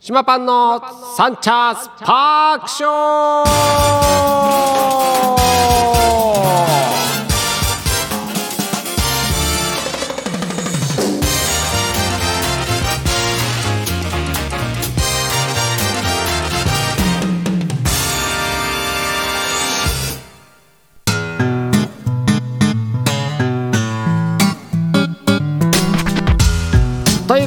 島パンのサンチャースパークショー。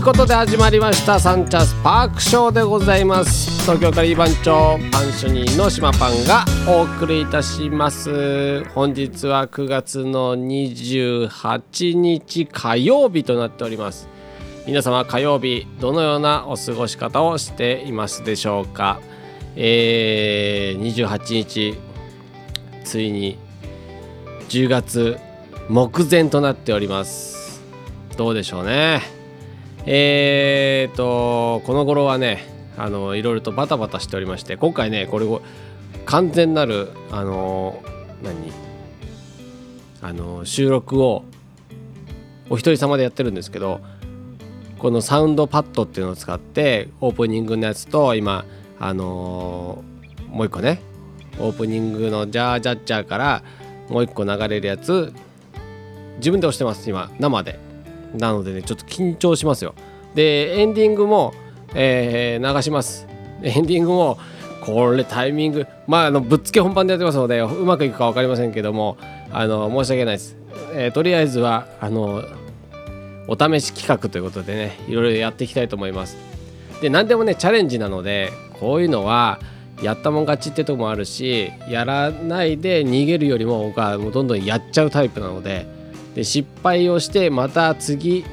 ことで始まりましたサンチャスパークショーでございます。東京カリー番長パンショニーの島パンがお送りいたします。本日は9月の28日火曜日となっております。皆様火曜日どのようなお過ごし方をしていますでしょうか。えー、28日ついに10月目前となっております。どうでしょうね。えーとこの頃はねあのいろいろとバタバタしておりまして今回ねこれを完全なるあの何？あの収録をお一人様でやってるんですけどこのサウンドパッドっていうのを使ってオープニングのやつと今あのもう一個ねオープニングのジャージャッジャーからもう一個流れるやつ自分で押してます今生で。なのでねちょっと緊張しますよ。でエンディングも、えー、流します。エンディングもこれタイミングまああのぶっつけ本番でやってますのでうまくいくか分かりませんけどもあの申し訳ないです、えー、とりあえずはあのお試し企画ということでねいろいろやっていきたいと思います。で何でもねチャレンジなのでこういうのはやったもん勝ちってとこもあるしやらないで逃げるよりも僕はもうどんどんやっちゃうタイプなのでで失敗をしてまた次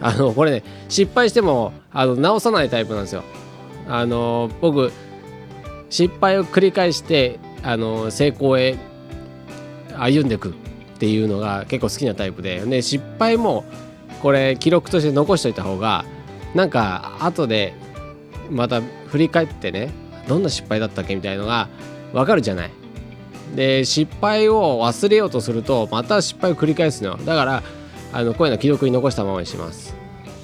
あのこれね失敗してもあの直さないタイプなんですよ。あの僕失敗を繰り返してあの成功へ歩んでいくっていうのが結構好きなタイプでで失敗もこれ記録として残しといた方がなんか後でまた振り返ってねどんな失敗だったっけみたいのが分かるじゃない。で失敗を忘れようとするとまた失敗を繰り返すのだからあのこういうの記録に残したままにします。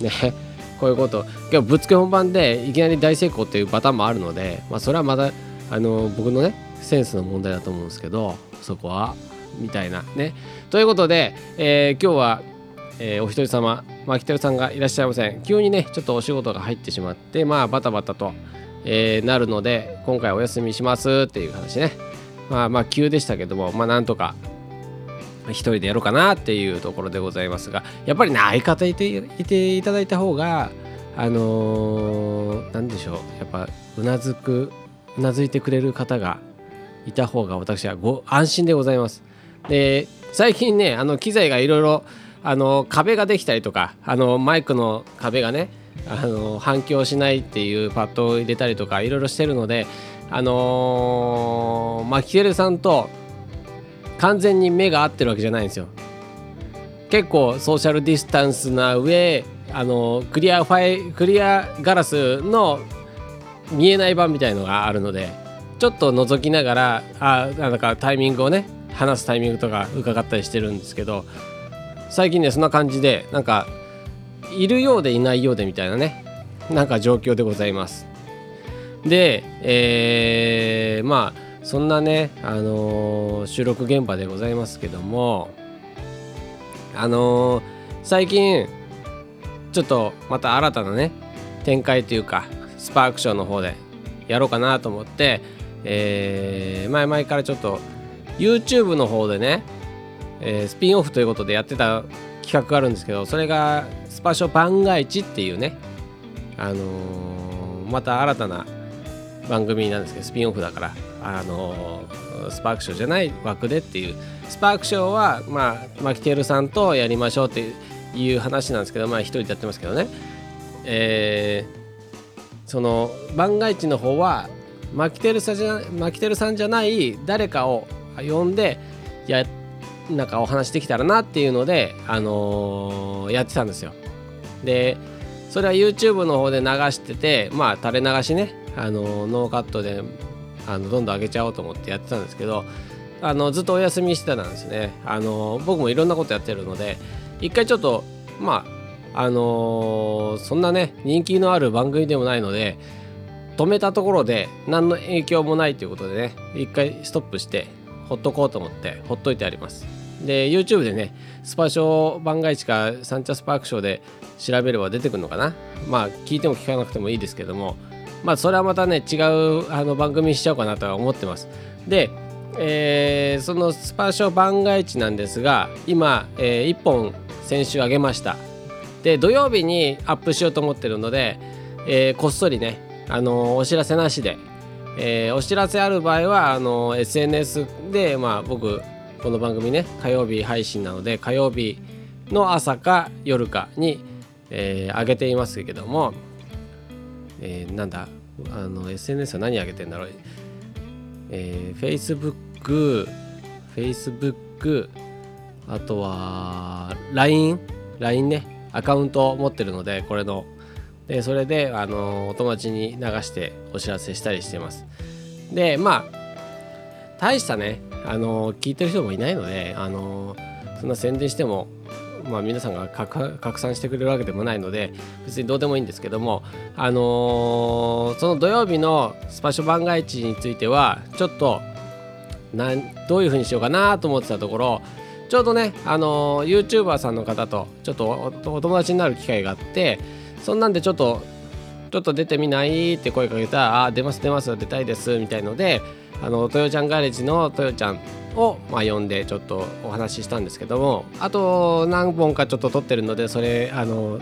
ね こういうこと。今日ぶっつけ本番でいきなり大成功っていうパターンもあるので、まあ、それはまたあの僕のねセンスの問題だと思うんですけどそこはみたいなね。ということで、えー、今日は、えー、お一人様マキテルさんがいらっしゃいません。急にねちょっとお仕事が入ってしまってまあバタバタと、えー、なるので今回お休みしますっていう話ね。まあまあ急でしたけどもまあなんとか一人でやろうかなっていうところでございますがやっぱりね相方いていていただいた方があのー、何でしょうやっぱうなずくうなずいてくれる方がいた方が私はご安心でございます。で最近ねあの機材がいろいろあの壁ができたりとかあのマイクの壁がねあの反響しないっていうパッドを入れたりとかいろいろしてるのであのー、マキテルさんと完全に目が合ってるわけじゃないんですよ。結構ソーシャルディスタンスな上あのクリアファイクリアガラスの見えない版みたいのがあるのでちょっと覗きながらあなんかタイミングをね話すタイミングとか伺ったりしてるんですけど最近ねそんな感じでなんかいるようでいないようでみたいなねなんか状況でございます。で、えー、まあそんなね、あのー、収録現場でございますけどもあのー、最近ちょっとまた新たなね展開というかスパークショーの方でやろうかなと思って、えー、前々からちょっと YouTube の方でね、えー、スピンオフということでやってた企画があるんですけどそれがスパショ番外地っていうねあのー、また新たな番組なんですけどスピンオフだからあのスパークショーじゃない枠でっていう。スパークショーはまあマキテルさんとやりましょうっていう話なんですけどまあ一人でやってますけどね。えー、その万が一の方はマキテルさんじゃマキテルさんじゃない誰かを呼んでやなんかお話できたらなっていうので、あのー、やってたんですよ。でそれは YouTube の方で流しててまあ垂れ流しね。あのノーカットであのどんどん上げちゃおうと思ってやってたんですけどあのずっとお休みしてたんですね。あの僕もいろんなことやってるので一回ちょっとまああのー、そんなね人気のある番組でもないので止めたところで何の影響もないということでね一回ストップしてほっとこうと思ってほっといてあります。で YouTube でねスパショー番外地かサンチャスパークショーで調べれば出てくるのかな。まあ聞いても聞かなくてもいいですけどもまあそれはまたね違うあの番組にしちゃおうかなとは思ってます。で、えー、そのスパショ番外地なんですが今、えー、1本先週あげました。で土曜日にアップしようと思ってるので、えー、こっそりね、あのお知らせなしで、えお知らせある場合はあの SNS で、まあ、僕この番組ね火曜日配信なので火曜日の朝か夜かに、えー、上げていますけども、えー、なんだあの SNS は何上げてんだろう、えー、Facebook Facebook あとは LINE LINE ね。アカウントを持ってるのでこれの。でそれであのお友達に流してお知らせしたりしてます。でまあ大したねあの聞いてる人もいないのであのそんな宣伝してもまあ、皆さんが拡散してくれるわけでもないので別にどうでもいいんですけども、あのー、その土曜日のスパショ番外地についてはちょっとなんどういうふうにしようかなと思ってたところちょうどね、あのー、YouTuber さんの方とちょっとお友達になる機会があってそんなんでちょっとちょっと出てみないって声かけたら「あ出ます出ます出たいです」みたいのであのトヨちゃんガレージのトヨちゃんを、まあ、呼んでちょっとお話ししたんですけどもあと何本かちょっと撮ってるのでそれあの、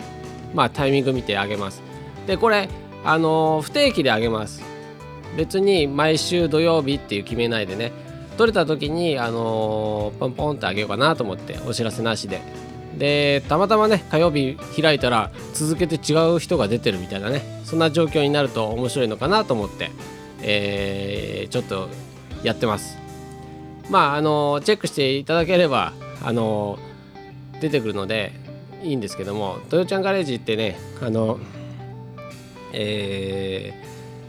まあ、タイミング見てあげます。でこれあの不定期であげます。別に毎週土曜日っていう決めないでね。撮れた時にあのポンポンってあげようかなと思ってお知らせなしで。でたまたまね火曜日開いたら続けて違う人が出てるみたいなねそんな状況になると面白いのかなと思ってえー、ちょっとやってます。まああのチェックしていただければあの出てくるのでいいんですけどもトヨちゃんガレージってねあのえ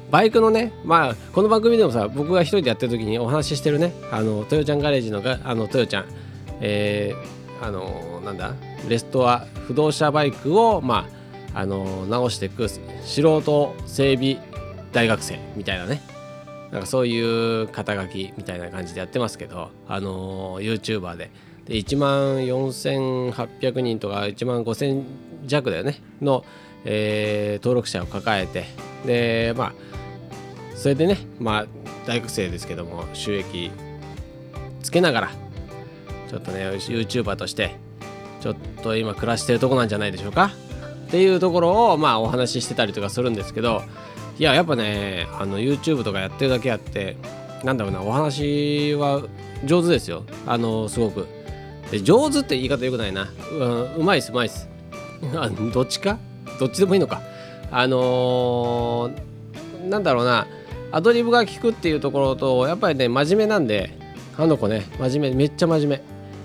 ー、バイクのねまあこの番組でもさ僕が一人でやってる時にお話ししてるねあのトヨちゃんガレージのがあのトヨちゃんえー、あのなんだレストア不動車バイクをまああの直していく素人整備大学生みたいなね。なんかそういう肩書きみたいな感じでやってますけどあの YouTuber で。で1万4800人とか1万5000弱だよね。の、えー、登録者を抱えて。でまあそれでねまあ大学生ですけども収益つけながらちょっとね YouTuber としてちょっと今暮らしてるとこなんじゃないでしょうか。っていうところをまあお話ししてたりとかするんですけどいややっぱねあの YouTube とかやってるだけあってなんだろうなお話は上手ですよ。あのすごく。上手って言い方よくないな。ううまいっすうまいっす。どっちか？どっちでもいいのか。あのー、なんだろうな。アドリブが効くっていうところとやっぱりね真面目なんであの子ね真面目めっちゃ真面目。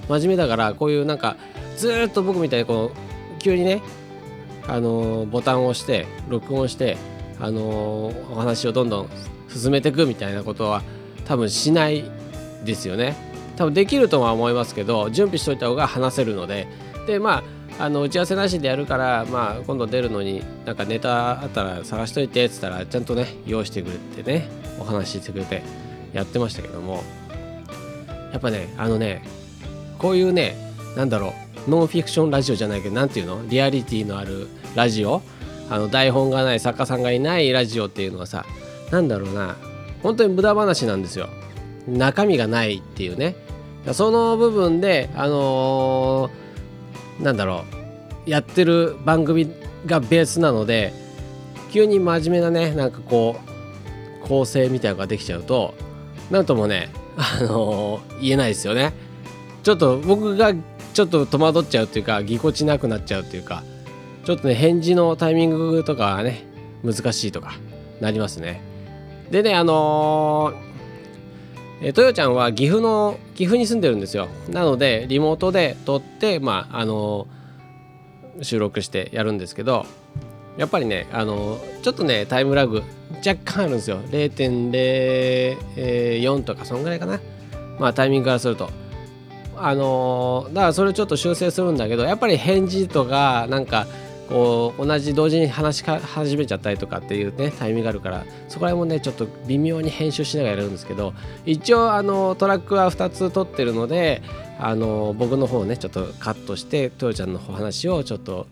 真面目だからこういうなんかずっと僕みたいにこう急にねあのー、ボタンを押して録音してあの、お話をどんどん進めていくみたいなことは多分しないですよね。多分できるとは思いますけど準備しといた方が話せるので。でまああの打ち合わせなしでやるから、まあ、今度出るのになんかネタあったら探しといてっつったらちゃんとね用意してくれてねお話ししてくれてやってましたけども。やっぱねあのねこういうねなんだろうノンフィクションラジオじゃないけど何ていうの？リアリティのあるラジオあの台本がない作家さんがいないラジオっていうのはさ何だろうな本当に無駄話なんですよ。中身がないっていうね。その部分であのー、なんだろうやってる番組がベースなので急に真面目なねなんかこう構成みたいなのができちゃうとなんともねあのー、言えないですよね。ちょっと僕がちょっと戸惑っちゃうっていうかぎこちなくなっちゃうっていうか。ちょっとね返事のタイミングとかね難しいとかなりますね。でねあのー、トヨちゃんは岐阜の岐阜に住んでるんですよ。なのでリモートで撮ってまああの、収録してやるんですけどやっぱりねあの、ちょっとねタイムラグ若干あるんですよ。0.04とかそんぐらいかな。まあタイミングからすると。あのだからそれをちょっと修正するんだけどやっぱり返事とかなんかこう同じ同時に話し始めちゃったりとかっていうねタイミングがあるからそこら辺もねちょっと微妙に編集しながらやるんですけど一応あのトラックは2つ撮ってるのであの僕の方をねちょっとカットしてトヨちゃんの話をちょっと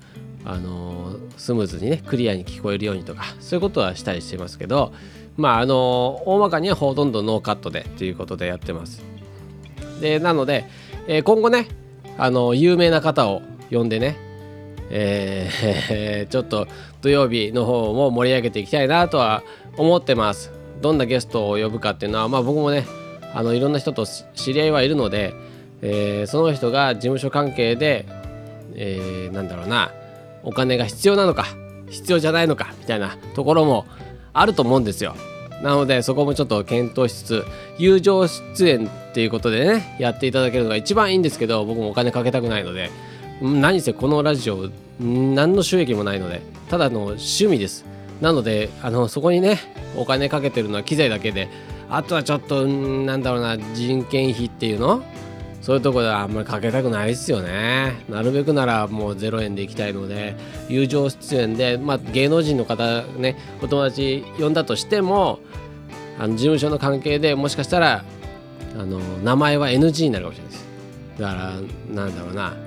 あのスムーズにねクリアに聞こえるようにとかそういうことはしたりしてますけどまああの大まかにはほとんどノーカットでっていうことでやってます。でなので、えー、今後ねあの有名な方を呼んでねえー、ちょっと土曜日の方も盛り上げていきたいなとは思ってます。どんなゲストを呼ぶかっていうのはまあ僕もねあのいろんな人と知り合いはいるので、えー、その人が事務所関係で、えー、なんだろうなお金が必要なのか必要じゃないのかみたいなところもあると思うんですよ。なのでそこもちょっと検討しつつ友情出演っていうことでねやっていただけるのが一番いいんですけど僕もお金かけたくないので何せこのラジオ何の収益もないのでただの趣味です。なのであのそこにねお金かけてるのは機材だけであとはちょっとなんだろうな人件費っていうの？そういうとこではあんまりかけたくないですよね。なるべくならもう0円で行きたいので友情出演で、まあ、芸能人の方ねお友達呼んだとしてもあの事務所の関係でもしかしたらあの名前は NG になるかもしれないです。だからなんだろうな。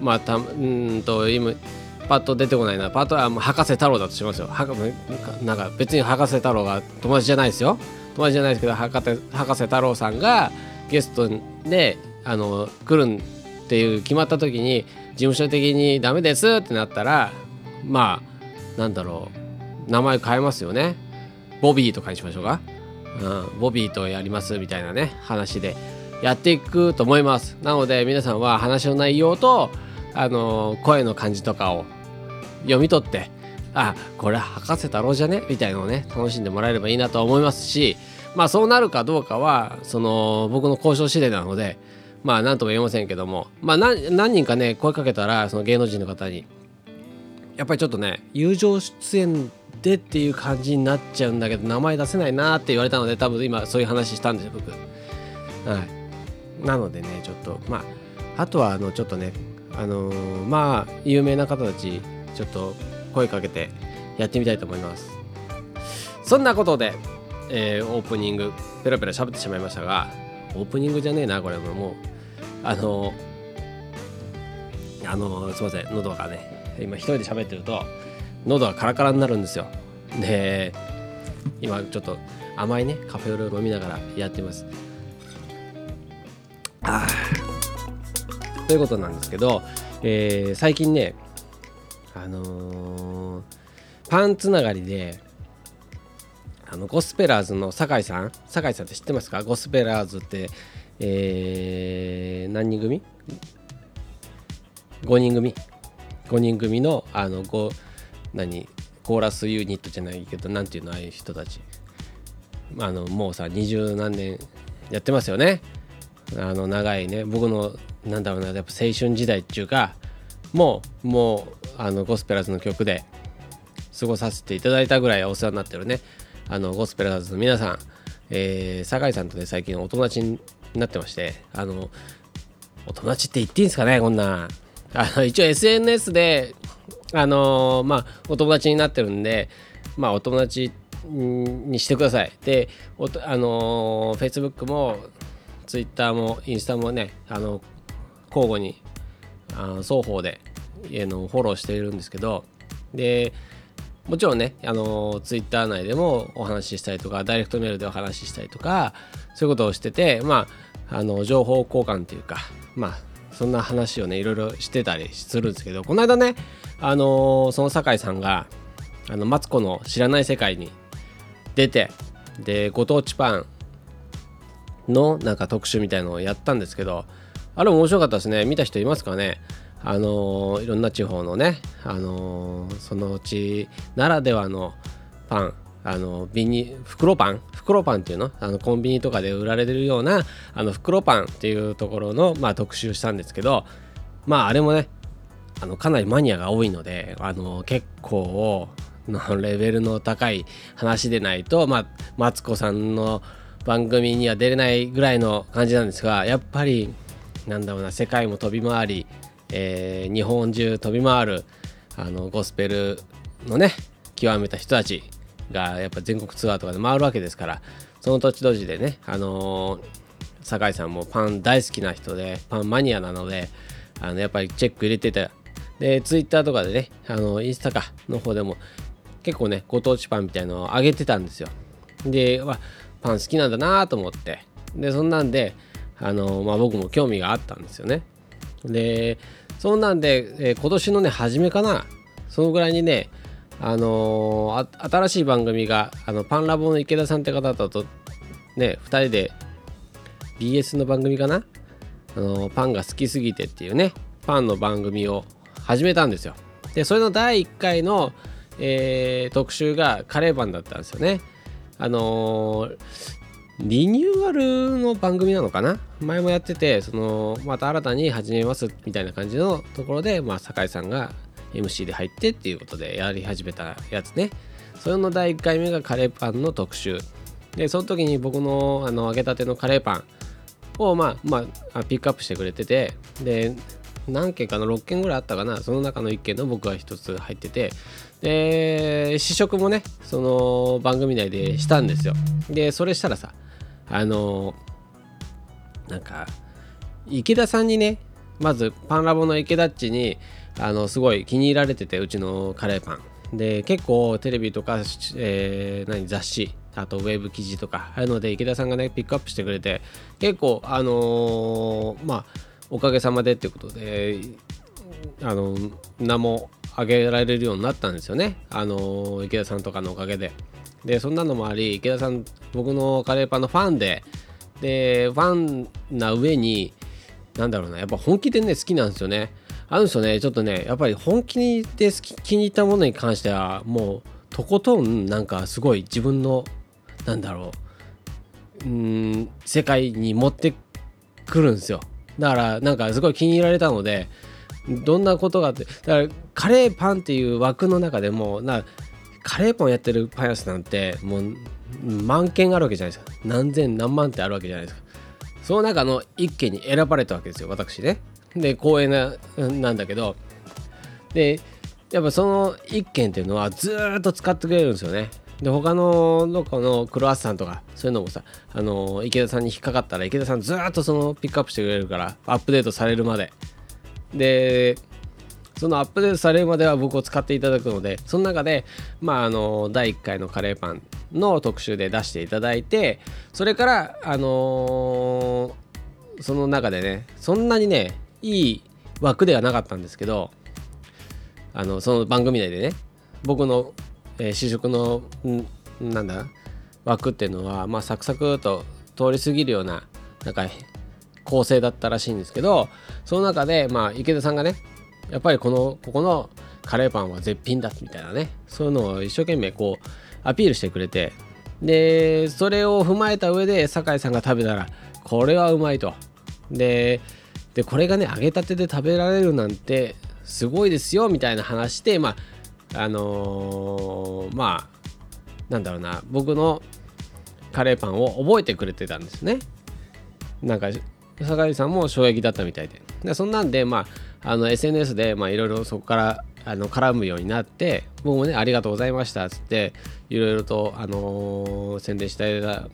まあたうんと今パッと出てこないな。パッとは博士太郎だとしますよ。なんか別に博士太郎が友達じゃないですよ。友達じゃないですけど博士博士太郎さんがゲストであの来るっていう決まった時に事務所的にダメですってなったらまあなんだろう。名前変えますよね。ボビーとかにしましょうか、うん、ボビーとやりますみたいなね話でやっていくと思います。なので皆さんは話の内容とあの声の感じとかを読み取ってあこれ博士太郎じゃね？みたいなのをね楽しんでもらえればいいなと思いますしまあそうなるかどうかはその僕の交渉次第なのでまあ何とも言えませんけどもまあ何人かね声かけたらその芸能人の方にやっぱりちょっとね友情出演でっていう感じになっちゃうんだけど名前出せないなって言われたので多分今そういう話したんですよ僕。はい。なのでねちょっとまああとはあのちょっとねあのー、まあ有名な方たちちょっと声かけてやってみたいと思います。そんなことで、えー、オープニングペラペラ喋ってしまいましたがオープニングじゃねえなこれも。もうあのー、あのー、すいません喉がね今一人で喋ってると喉がカラカラになるんですよ。で今ちょっと甘いねカフェオレを飲みながらやってます。あということなんですけど、えー、最近ねあのー、パンつながりであのゴスペラーズの酒井さん酒井さんって知ってますか？ゴスペラーズって、えー、何人組 ?5 人組。5人組のあの5何？コーラスユニットじゃないけど何ていうのああいう人たち。あのもうさ二十何年やってますよね。あの長いね。僕のなんだろうなやっぱ青春時代っていうかもうもうあのゴスペラーズの曲で過ごさせていただいたぐらいお世話になってるね。あのゴスペラーズの皆さん、えー、酒井さんとね最近お友達になってましてあのお友達って言っていいんですかねこんな。あの一応 SNS であのー、まあお友達になってるんでまあお友達にしてください。でおあのー、Facebook も Twitter もインスタもねあの交互にあ双方でのフォローしているんですけどでもちろんねあのツイッター内でもお話ししたりとかダイレクトメールでお話ししたりとかそういうことをしててまああの情報交換っていうかまあそんな話をねいろいろしてたりするんですけどこの間ねあのその酒井さんがあのマツコの知らない世界に出てでご当地パンのなんか特集みたいのをやったんですけどあれ面白かったですね。見た人いますかね？あのいろんな地方のね、あのそのうちならではのパン。あのビニ袋パン？袋パンっていうの？あのコンビニとかで売られてるようなあの袋パンっていうところの、まあ、特集したんですけどまああれもねあのかなりマニアが多いのであの結構のレベルの高い話でないと、まあ、マツコさんの番組には出れないぐらいの感じなんですがやっぱりなんだろうな世界も飛び回り、えー、日本中飛び回るあのゴスペルのね極めた人たちがやっぱ全国ツアーとかで回るわけですからその土地土地でねあのー、酒井さんもパン大好きな人でパンマニアなのであのやっぱりチェック入れててでツイッターとかでねあのインスタかの方でも結構ねご当地パンみたいのをあげてたんですよ。で、パン好きなんだなと思って。でそんなんであの、まあ、僕も興味があったんですよね。でそんなんで、えー、今年のね初めかな。そのぐらいにねあのー、新しい番組があのパンラボの池田さんって方とね2人で BS の番組かな。あのー、パンが好きすぎてっていうねパンの番組を始めたんですよ。でそれの第1回の、えー、特集がカレーパンだったんですよね。あのー、リニューアルの番組なのかな？前もやっててそのまた新たに始めますみたいな感じのところで、まあ、酒井さんが MC で入ってっていうことでやり始めたやつね。それの第1回目がカレーパンの特集。でその時に僕のあの揚げたてのカレーパンをまあまあピックアップしてくれててで何件かの6件ぐらいあったかな？その中の1件の僕が1つ入っててで試食もねその番組内でしたんですよ。でそれしたらさあのなんか池田さんにねまずパンラボの池田っちにあのすごい気に入られててうちのカレーパン。で結構テレビとか、えー、何雑誌あとウェブ記事とかああいうので池田さんがねピックアップしてくれて結構あのー、まあおかげさまでっていうことであの名も挙げられるようになったんですよね。あの池田さんとかのおかげで。でそんなのもあり池田さん僕のカレーパンのファンででファンな上になんだろうなやっぱ本気でね好きなんですよね。あるんですよね。ちょっとねやっぱり本気で好き気に入ったものに関してはもうとことんなんかすごい自分のなんだろううん世界に持ってくるんですよ。だからなんかすごい気に入られたのでどんなことがあってだからカレーパンっていう枠の中でもなカレーパンやってるパン屋さんなんてもう万件あるわけじゃないですか。何千何万ってあるわけじゃないですか。その中の一件に選ばれたわけですよ私ね。で光栄ななんだけど。でやっぱその一件っていうのはずっと使ってくれるんですよね。で他のどこのクロワッサンとかそういうのもさあの池田さんに引っかかったら池田さんずっとそのピックアップしてくれるからアップデートされるまで。でそのアップデートされるまでは僕を使っていただくのでその中でまああの第1回のカレーパンの特集で出していただいてそれからあのー、その中でねそんなにねいい枠ではなかったんですけどあのその番組内でね僕の、えー、試食のんなんだ枠っていうのはまあサクサクと通り過ぎるようななんか構成だったらしいんですけどその中でまあ池田さんがねやっぱりこのここのカレーパンは絶品だみたいなね。そういうのを一生懸命こうアピールしてくれて。でそれを踏まえた上で酒井さんが食べたらこれはうまいと。ででこれがね揚げたてで食べられるなんてすごいですよみたいな話でまああのー、まあなんだろうな僕のカレーパンを覚えてくれてたんですね。なんか酒井さんも衝撃だったみたいで。でそんなんでまああの SNS でいろいろそこからあの絡むようになって僕もねありがとうございましたっつっていろいろと、あのー、宣伝した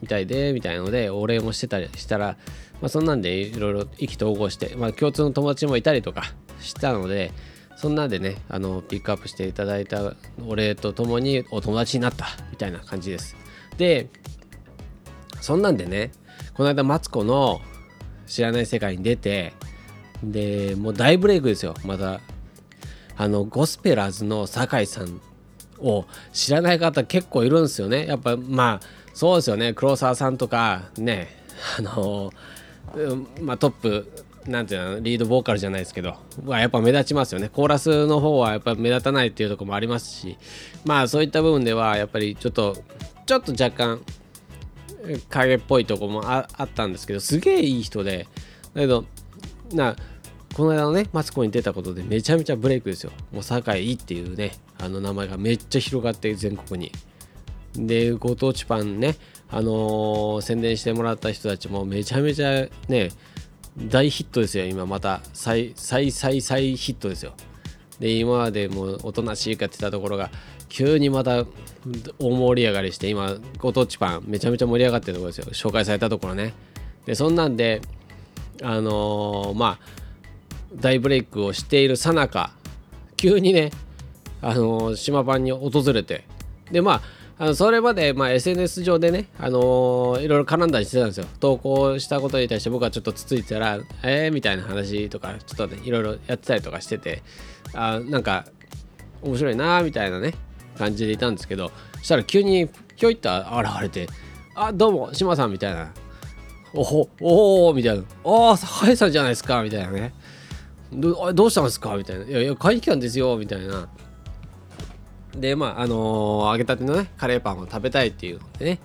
みたいでみたいなのでお礼もしてたりしたら、まあ、そんなんでいろいろ意気投合して、まあ、共通の友達もいたりとかしたのでそんなんでねあのピックアップしていただいたお礼とともにお友達になったみたいな感じです。でそんなんでねこの間マツコの知らない世界に出てでもう大ブレイクですよまたあのゴスペラーズの酒井さんを知らない方結構いるんですよね。やっぱまあそうですよね。黒沢さんとかね。あのまあトップなんていうのリードボーカルじゃないですけど。やっぱ目立ちますよね。コーラスの方はやっぱ目立たないっていうところもありますし。まあそういった部分ではやっぱりちょっとちょっと若干影っぽいところもあったんですけどすげえいい人で。だけどなこの間のねマツコに出たことでめちゃめちゃブレイクですよ。もう酒井っていうねあの名前がめっちゃ広がって全国に。でご当地パンねあのー、宣伝してもらった人たちもめちゃめちゃね大ヒットですよ今また。再再再再ヒットですよ。で今までもうおとなしいかってたところが急にまた大盛り上がりして今ご当地パンめちゃめちゃ盛り上がってるところですよ。紹介されたところね。でそんなんであのー、まあ大ブレイクをしているさなか急にねあの、島パンに訪れてでまああのそれまで、まあ、SNS 上でね、あの、いろいろ絡んだりしてたんですよ。投稿したことに対して僕はちょっとつついてたら、えーみたいな話とか、ちょっとね、いろいろやってたりとかしてて、あなんか、面白いなみたいなね、感じでいたんですけど、そしたら急にひょいっと現れて、あ、どうも、島さんみたいな、おほ、おおみたいな、ああ、酒井さんじゃないですかみたいなね。どどうしたんですか？みたいな。いやいや、会議官ですよみたいな。でまああのー、揚げたてのねカレーパンを食べたいっていうのでね。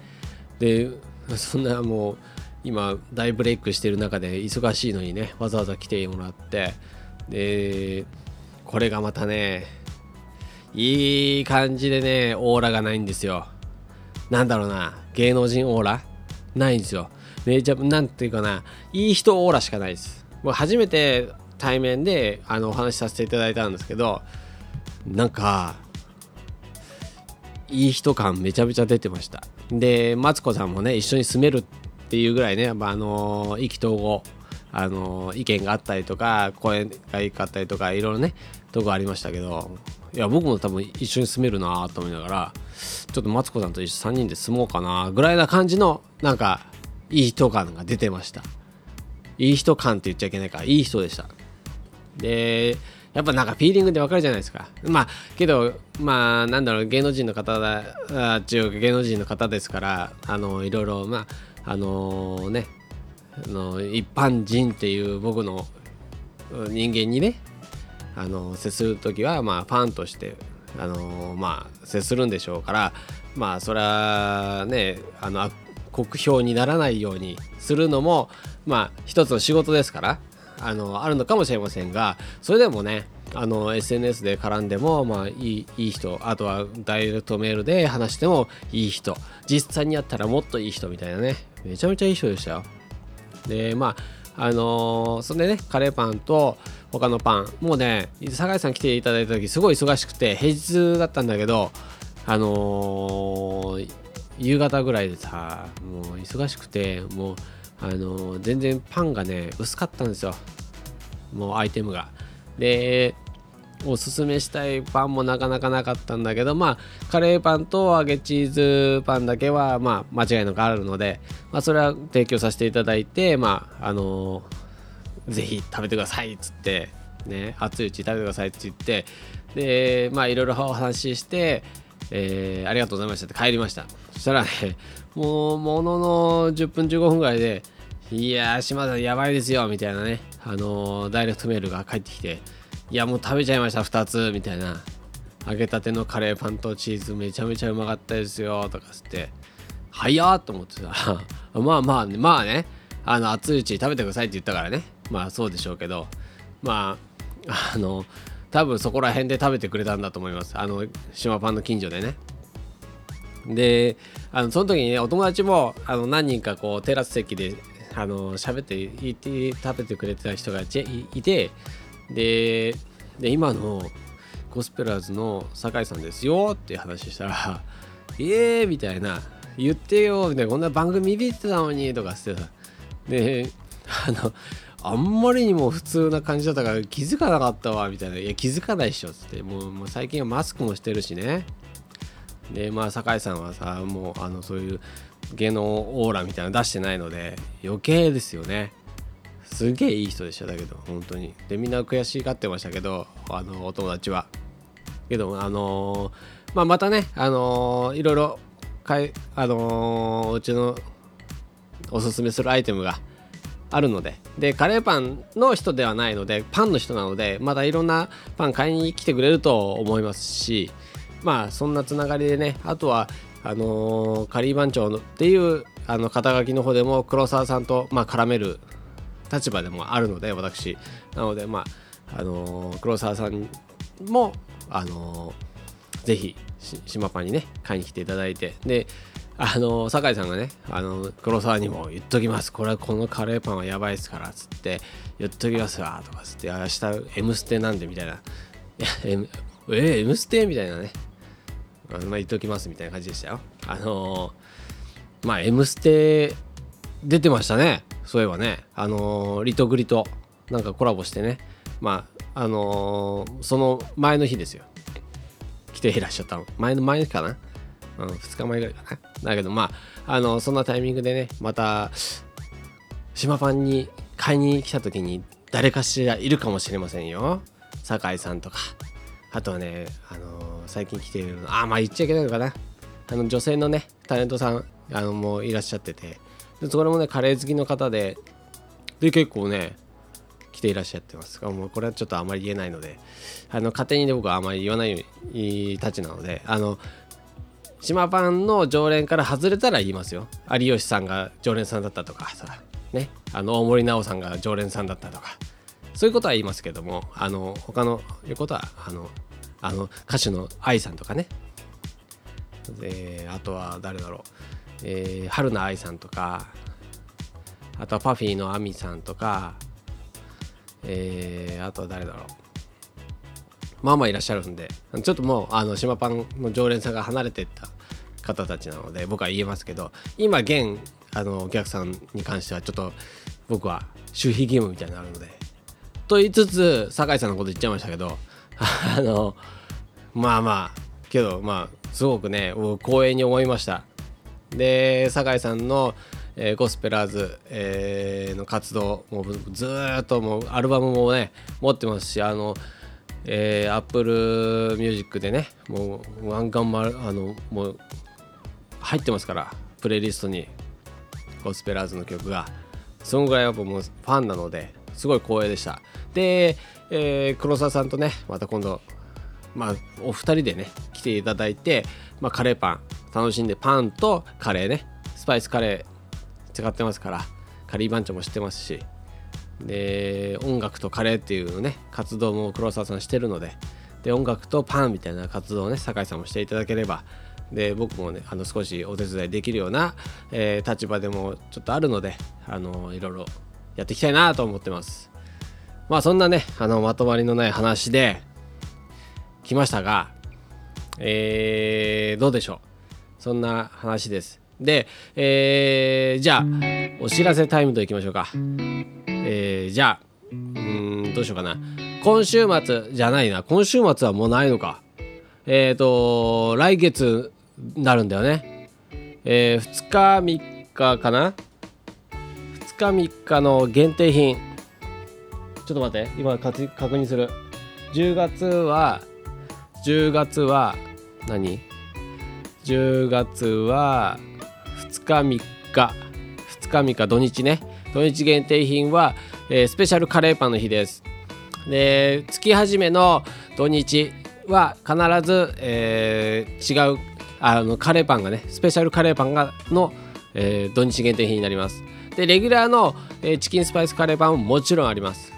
でそんなもう今大ブレイクしてる中で忙しいのにねわざわざ来てもらって。でこれがまたねいい感じでねオーラがないんですよ。なんだろうな芸能人オーラ？ないんですよ。めちゃなんていうかないい人オーラしかないです。もう初めて対面であのお話しさせていただいたんですけどなんかいい人感めちゃめちゃ出てました。でマツコさんもね一緒に住めるっていうぐらいね、まあ、あの意気投合あの意見があったりとか声がいいかったりとかいろいろねとこありましたけどいや僕も多分一緒に住めるなと思いながらちょっとマツコさんと一緒3人で住もうかなぐらいな感じのなんかいい人感が出てました。いい人感って言っちゃいけないからいい人でした。でやっぱなんかフィーリングでわかるじゃないですか。まあけどまあなんだろう芸能人の方だあ違う芸能人の方ですからあのいろいろまああのー、ねあの一般人っていう僕の人間にねあの接する時はまあファンとしてあのまあ接するんでしょうからまあそれはねあの酷評にならないようにするのもまあ一つの仕事ですからあのあるのかもしれませんがそれでもねあの SNS で絡んでも、まあ、いいいい人あとはダイレクトメールで話してもいい人実際にやったらもっといい人みたいなねめちゃめちゃいい人でしたよ。でまああのー、それでねカレーパンと他のパンもうね酒井さん来ていただいた時すごい忙しくて平日だったんだけどあのー、夕方ぐらいでさもう忙しくてもうあの全然パンがね薄かったんですよ。もうアイテムが。でおすすめしたいパンもなかなかなかったんだけどまあカレーパンと揚げチーズパンだけはまあ間違いなくあるので、まあ、それは提供させていただいてまああのー、ぜひ食べてくださいっつってね熱いうち食べてくださいって言ってでまあいろいろお話ししてえー、ありがとうございましたって帰りました。そしたらねもうものの10分15分ぐらいでいやー島田やばいですよみたいなねあのー、ダイレクトメールが返ってきていやもう食べちゃいました2つみたいな。揚げたてのカレーパンとチーズめちゃめちゃうまかったですよとかつって早っと思ってさ。まあまあねまあねあの熱いうち食べてくださいって言ったからね。まあそうでしょうけど。まああの多分そこら辺で食べてくれたんだと思います。あの島パンの近所でね。であのその時にねお友達もあの何人かこうテラス席であの喋っていて食べてくれてた人がいてで今のゴスペラーズの酒井さんですよっていう話したら「ええー!」みたいな「言ってよ」みたいなこんな番組見てたのにとかしてさであのあんまりにも普通な感じだったから気づかなかったわみたいな「いや気づかないっしょ」っつってもうもう最近はマスクもしてるしねでまあ酒井さんはさもうあのそういう芸能オーラみたいなの出してないので余計ですよね。すげえいい人でしただけど本当に。でみんな悔しがってましたけどあのお友達は。けどあのー、まあ、またねあのー、いろいろかいあのー、うちのおすすめするアイテムがあるので。でカレーパンの人ではないのでパンの人なのでまたいろんなパン買いに来てくれると思いますしまあそんなつながりでねあとはあのー、カリー番長っていうあの肩書きの方でも黒沢さんと、まあ、絡める立場でもあるので私。なのでまああのー、黒沢さんもあのー、ぜひ島パンにね買いに来ていただいてであの酒井さんがねあの黒沢にも言っときます。これはこのカレーパンはやばいっすからつって言っときますわとかつって明日「M ステ」なんでみたいな、えー、M ステみたいなね。あのまあ言っときますみたいな感じでしたよ。あのー、まあ M ステ出てましたね。そういえばね。あのー、リトグリとなんかコラボしてね。まああのー、その前の日ですよ。来ていらっしゃったの。前の前かな。うん、2日前ぐらいかな。だけどまああのそんなタイミングでねまた島パンに買いに来た時に誰かしらいるかもしれませんよ。酒井さんとか。あとはねあの最近来てるあまあ言っちゃいけないのかな。あの女性のねタレントさんあのもういらっしゃってて。でそれもねカレー好きの方でで結構ね来ていらっしゃってます。もうこれはちょっとあまり言えないので。あの勝手にね僕はあまり言わないたちなので。あの島パンの常連から外れたら言いますよ。有吉さんが常連さんだったとかさね。あの大森奈緒さんが常連さんだったとか。そういうことは言いますけどもあの他のいうことはあのあの歌手の AI さんとかね。であとは誰だろう、えー、春菜愛さんとか。あとはパフィーのアミさんとか。えー、あとは誰だろう。まあまあいらっしゃるんで。ちょっともうあの島パンの常連さんが離れてった方たちなので僕は言えますけど今現あのお客さんに関してはちょっと僕は守秘義務みたいになるのでと言いつつ酒井さんのこと言っちゃいましたけどあのまあまあけどまあすごくね光栄に思いました。で酒井さんの、えー、ゴスペラーズ、えー、の活動もうずっともうアルバムもね持ってますしあのえー、Apple Music でねもうワンガンマあのもう入ってますからプレイリストにゴスペラーズの曲が。そのぐらいやっぱもうファンなのですごい光栄でした。で、えー、黒沢さんとねまた今度まあお二人でね来ていただいて、まあ、カレーパン楽しんでパンとカレーねスパイスカレー使ってますからカリー番長も知ってますしで音楽とカレーっていうね活動も黒沢さんしてるのでで音楽とパンみたいな活動をね酒井さんもしていただければで僕もねあの少しお手伝いできるような、えー、立場でもちょっとあるのであのいろいろやっていきたいなと思ってます。まあそんなねあのまとまりのない話で来ましたがえー、どうでしょう。そんな話です。で、えー、じゃあお知らせタイムといきましょうか。えー、じゃあうんどうしようかな。今週末じゃないな。今週末はもうないのか。えっ、ー、と来月なるんだよね。えー、2日3日かな。日3日の限定品。ちょっと待って今確認する。10月は10月は何 ?10 月は2日3日。2日3日土日ね。土日限定品は、えー、スペシャルカレーパンの日です。で月始めの土日は必ず、えー、違うあのカレーパンがねスペシャルカレーパンがの、えー、土日限定品になります。でレギュラーの、え、チキンスパイスカレーパンももちろんあります。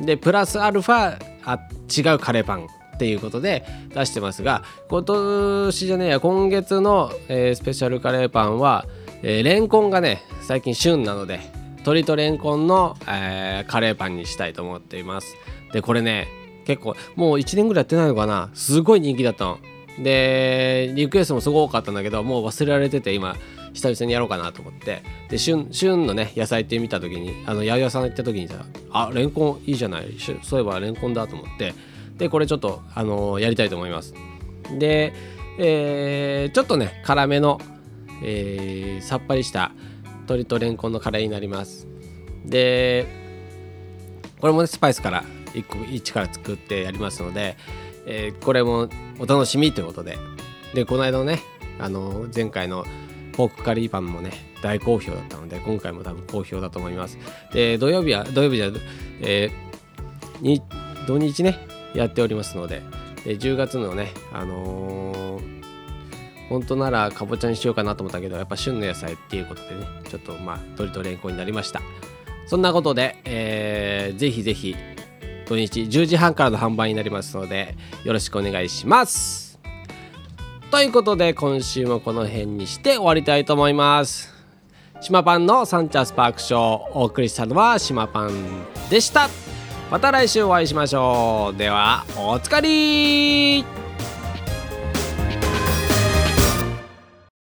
でプラスアルファあ違うカレーパンっていうことで出してますが今年じゃねえや今月の、え、スペシャルカレーパンは、えー、レンコンがね最近旬なので鶏とレンコンの、えー、カレーパンにしたいと思っています。でこれね結構もう1年ぐらいやってないのかな？すごい人気だったの。でリクエストもすごい多かったんだけどもう忘れられてて今。久々にやろうかなと思って。で旬旬のね野菜って見た時にあの八百屋さん行った時にさあレンコンいいじゃない。そういえばレンコンだと思って。でこれちょっとあのー、やりたいと思います。で、えー、ちょっとね辛めの、えー、さっぱりした鶏とレンコンのカレーになります。でこれもねスパイスから1個1から作ってやりますので、えー、これもお楽しみということで。でこの間のねあの前回のポークカリーパンもね大好評だったので今回も多分好評だと思います。で土曜日は土曜日じゃえー、土日ねやっておりますのでで10月のねあのー本当ならかぼちゃにしようかなと思ったけどやっぱ旬の野菜っていうことでねちょっとまあ鶏とれんこになりました。そんなことで、えー、ぜひぜひ土日10時半からの販売になりますのでよろしくお願いします。ということで今週もこの辺にして終わりたいと思います。島パンのサンチャスパークショーお送りしたのは島パンでした。また来週お会いしましょう。ではおつかり